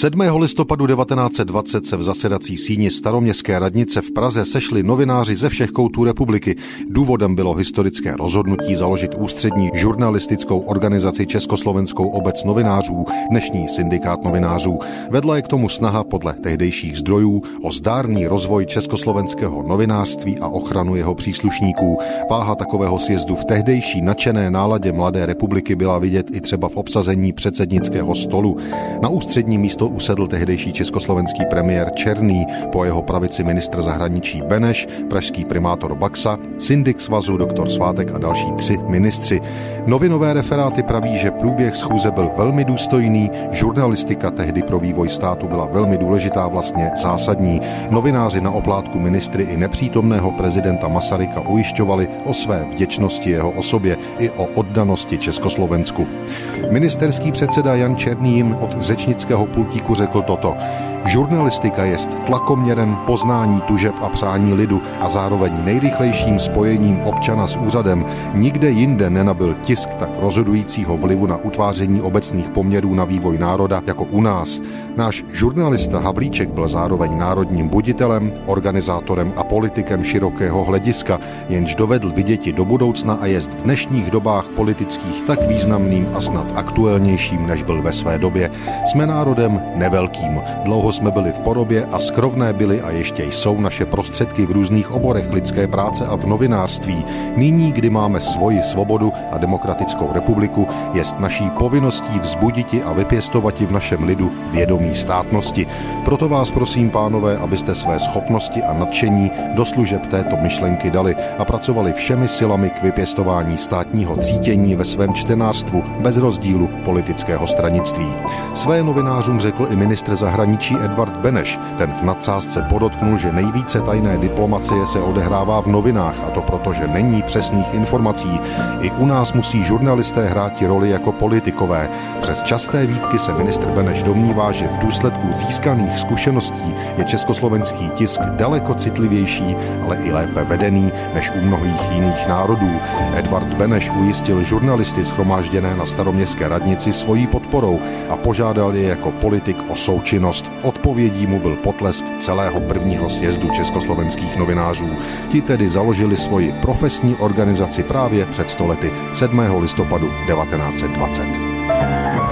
7. listopadu 1920 se v zasedací síni staroměstské radnice v Praze sešli novináři ze všech koutů republiky. Důvodem bylo historické rozhodnutí založit ústřední žurnalistickou organizaci Československou obec novinářů, dnešní syndikát novinářů. Vedla je k tomu snaha podle tehdejších zdrojů o zdárný rozvoj československého novinářství a ochranu jeho příslušníků. Váha takového sjezdu v tehdejší nadšené náladě mladé republiky byla vidět i třeba v obsazení předsednického stolu. Na ústřední místo usedl tehdejší československý premiér Černý, po jeho pravici ministr zahraničí Beneš, pražský primátor Baxa, syndik svazu doktor Svátek a další tři ministři. Novinové referáty praví, že průběh schůze byl velmi důstojný, žurnalistika tehdy pro vývoj státu byla velmi důležitá, vlastně zásadní. Novináři na oplátku ministry i nepřítomného prezidenta Masaryka ujišťovali o své vděčnosti jeho osobě i o oddanosti Československu. Ministerský předseda Jan Černý jim od řečnického pultu pultíku řekl toto. Žurnalistika je tlakoměrem poznání tužeb a přání lidu a zároveň nejrychlejším spojením občana s úřadem. Nikde jinde nenabil tisk tak rozhodujícího vlivu na utváření obecných poměrů na vývoj národa jako u nás. Náš žurnalista Havlíček byl zároveň národním buditelem, organizátorem a politikem širokého hlediska, jenž dovedl viděti do budoucna a jest v dnešních dobách politických tak významným a snad aktuálnějším, než byl ve své době. Jsme národem nevelkým. Dlouho jsme byli v porobě a skrovné byly a ještě jsou naše prostředky v různých oborech lidské práce a v novinářství. Nyní, kdy máme svoji svobodu a demokratickou republiku, jest naší povinností vzbuditi a vypěstovati v našem lidu vědomí státnosti. Proto vás prosím, pánové, abyste své schopnosti a nadšení do služeb této myšlenky dali a pracovali všemi silami k vypěstování státního cítění ve svém čtenářstvu bez rozdílu politického stranictví. Své novinářům řekl i ministr zahraničí Edvard Beneš. Ten v nadsázce podotknul, že nejvíce tajné diplomacie se odehrává v novinách a to proto, že není přesných informací. I u nás musí žurnalisté hrát roli jako politikové. Přes časté výtky se ministr Beneš domnívá, že v důsledku získaných zkušeností je československý tisk daleko citlivější, ale i lépe vedený než u mnohých jiných národů. Edvard Beneš ujistil žurnalisty schromážděné na staroměstské radnici svojí podporou a požádal je jako politik o součinnost. Odpovědí mu byl potlesk celého prvního sjezdu československých novinářů. Ti tedy založili svoji profesní organizaci právě před stolety 7. listopadu 1920.